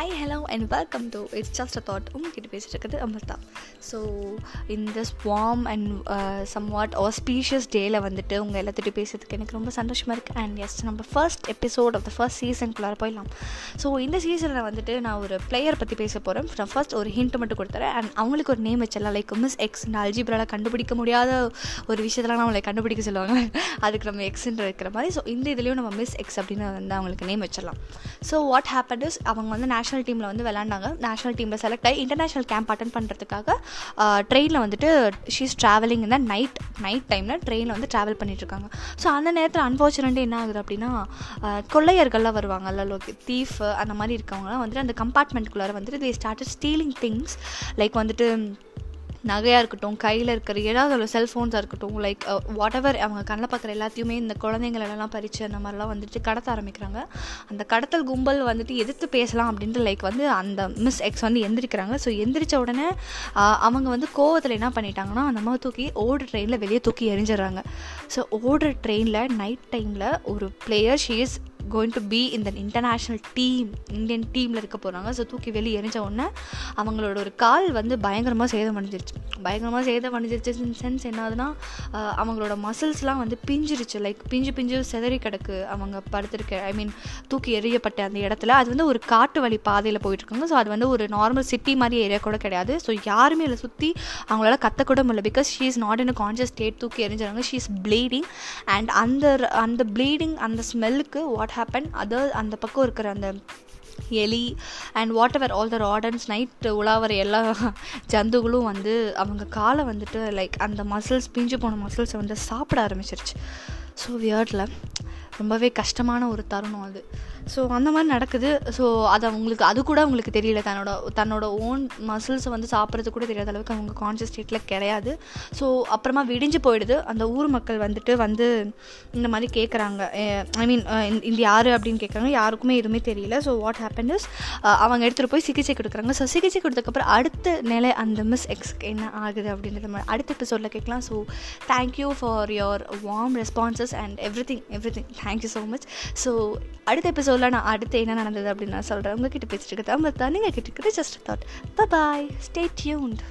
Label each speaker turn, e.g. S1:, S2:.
S1: Hi hello and welcome to it's just a thought உங்ககிட்ட பேசிட்டு இருக்கிறது Amritha. So in swam warm and somewhat auspicious டேயில் வந்துட்டு உங்கள் எல்லாத்திட்டையும் பேசுறதுக்கு எனக்கு ரொம்ப சந்தோஷமாக இருக்குது அண்ட் எஸ் நம்ம first episode of the first சீசனுக்குள்ளார போயிடலாம். ஸோ இந்த சீசனில் வந்துட்டு நான் ஒரு பிளேயர் பற்றி பேச போகிறேன் நான் ஃபர்ஸ்ட் ஒரு ஹிண்ட் மட்டும் கொடுத்துறேன். அண்ட் அவங்களுக்கு ஒரு நேம் வச்சிடலாம் லைக் மிஸ் எக்ஸ் இந்த அல்ஜிப்ராவில் கண்டுபிடிக்க முடியாத ஒரு விஷயத்தெல்லாம் நம்மளை கண்டுபிடிக்க சொல்லுவாங்க. அதுக்கு நம்ம எக்ஸ்ன்ற இருக்கிற மாதிரி. ஸோ இந்த இதுலேயும் நம்ம மிஸ் எக்ஸ் அப்படின்னு வந்து அவங்களுக்கு நேம் வச்சிடலாம். ஸோ வாட் ஹேப்பன் இஸ் அவங்க வந்து நேஷனல் டீமில் வந்து விளாண்டாங்க நேஷனல் டீமில் செலக்ட் ஆகி இன்டர்நேஷனல் கேம்ப் அட்டன் பண்ணுறதுக்காக ட்ரெயினில் வந்துட்டு ஷீஸ் ட்ராவலிங் இந்த நைட் நைட் டைமில் ட்ரெயினில் வந்து ட்ராவல் பண்ணிட்டுருக்காங்க ஸோ அந்த நேரத்தில் அன்ஃபார்ச்சுனேட்லி என்ன ஆகுது அப்படின்னா கொள்ளையர்கள்லாம் வருவாங்கல்ல லோக்கி தீஃப் அந்த மாதிரி இருக்கவங்களாம் வந்துட்டு அந்த கம்பார்ட்மெண்ட்குள்ளார வந்துட்டு they started stealing things like வந்துட்டு நகையாக இருக்கட்டும் கையில் இருக்கிற ஏதாவது ஒரு செல்ஃபோன்ஸாக இருக்கட்டும் லைக் வாட் எவர் அவங்க கண்ணில் பார்க்குற எல்லாத்தையுமே இந்த குழந்தைங்களெல்லாம் பறித்து அந்த மாதிரிலாம் வந்துட்டு கடத்த ஆரம்பிக்கிறாங்க. அந்த கடத்தல் கும்பல் வந்துட்டு எதிர்த்து பேசலாம் அப்படின்ட்டு லைக் வந்து அந்த மிஸ் எக்ஸ் வந்து எந்திரிக்கிறாங்க. ஸோ எந்திரிச்ச உடனே அவங்க வந்து கோவத்தில் என்ன பண்ணிட்டாங்கன்னா அந்த மாதிரி தூக்கி ஓடுற ட்ரெயினில் வெளியே தூக்கி எரிஞ்சிடுறாங்க ஸோ ஓடுற ட்ரெயினில் நைட் டைமில் ஒரு player she is going to be இந்த இன்டர்நேஷ்னல் டீம் இந்தியன் டீமில் இருக்க போகிறாங்க ஸோ தூக்கி வெளியே எரிஞ்ச உடனே அவங்களோட ஒரு கால் வந்து பயங்கரமாக சேதம் அடைஞ்சிருச்சு. பயங்கரமாக சேதம் அடைஞ்சிருச்சு இன் சென்ஸ் என்னதுன்னா அவங்களோட மசில்ஸ்லாம் வந்து பிஞ்சிருச்சு. லைக் பிஞ்சு பிஞ்சு செதறி கிடக்கு அவங்க படுத்திருக்க ஐ மீன் தூக்கி எறியப்பட்ட அந்த இடத்துல. அது வந்து ஒரு காட்டு வழி பாதையில் போயிட்டுருக்காங்க. ஸோ அது வந்து ஒரு நார்மல் சிட்டி மாதிரி ஏரியா கூட கிடையாது. ஸோ யாருமே இல்லை சுற்றி அவங்களால கத்தக்கூட முடியல. Because she is not in conscious state தூக்கி எரிஞ்சிருக்காங்க ஷீ இஸ் ப்ளீடிங் அண்ட் அந்த அந்த ப்ளீடிங் அந்த ஸ்மெல்லுக்கு வாட் ஹேப்பன் அதர் அந்த பக்கம் இருக்கிற அந்த எலி and whatever all the rodents night உலாவர எல்லா ஜந்துகளும் வந்து அவங்க காலை வந்துட்டு லைக் அந்த மசில்ஸ் பிஞ்சு போன மசில்ஸை வந்து சாப்பிட ஆரம்பிச்சிருச்சு. ஸோ வியர்டில் ரொம்பவே கஷ்டமான ஒரு தருணம் அது. ஸோ அந்த மாதிரி நடக்குது. ஸோ அது அவங்களுக்கு அது கூட அவங்களுக்கு தெரியல. தன்னோட தன்னோட ஓன் மசில்ஸை வந்து சாப்பிட்றது கூட தெரியாத அளவுக்கு அவங்க கான்ஷியஸ் ஸ்டேட்டில் கிடையாது. ஸோ அப்புறமா விடிஞ்சு போயிடுது. அந்த ஊர் மக்கள் வந்துட்டு வந்து இந்த மாதிரி கேட்குறாங்க ஐ மீன் இந்த யார் அப்படின்னு கேட்குறாங்க யாருக்குமே எதுவுமே தெரியல. ஸோ வாட் ஹேப்பன் இஸ் அவங்க எடுத்துகிட்டு போய் சிகிச்சை கொடுக்குறாங்க. ஸோ சிகிச்சை கொடுத்ததுக்கப்புறம் அடுத்த நிலை அந்த மிஸ் எக்ஸ்க்கு என்ன ஆகுது அப்படின்றது அடுத்த எபிசோடில் கேட்கலாம். So thank you for your warm responses and everything everything thank you so much so அடுத்த எபிசோடில் நான் அடுத்து என்ன நடந்தது அப்படின்னு நான் சொல்கிறேன் உங்ககிட்ட பேசிட்டு இருக்கிறது அவங்க தான். நீங்கள் கிட்ட just thought bye stay tuned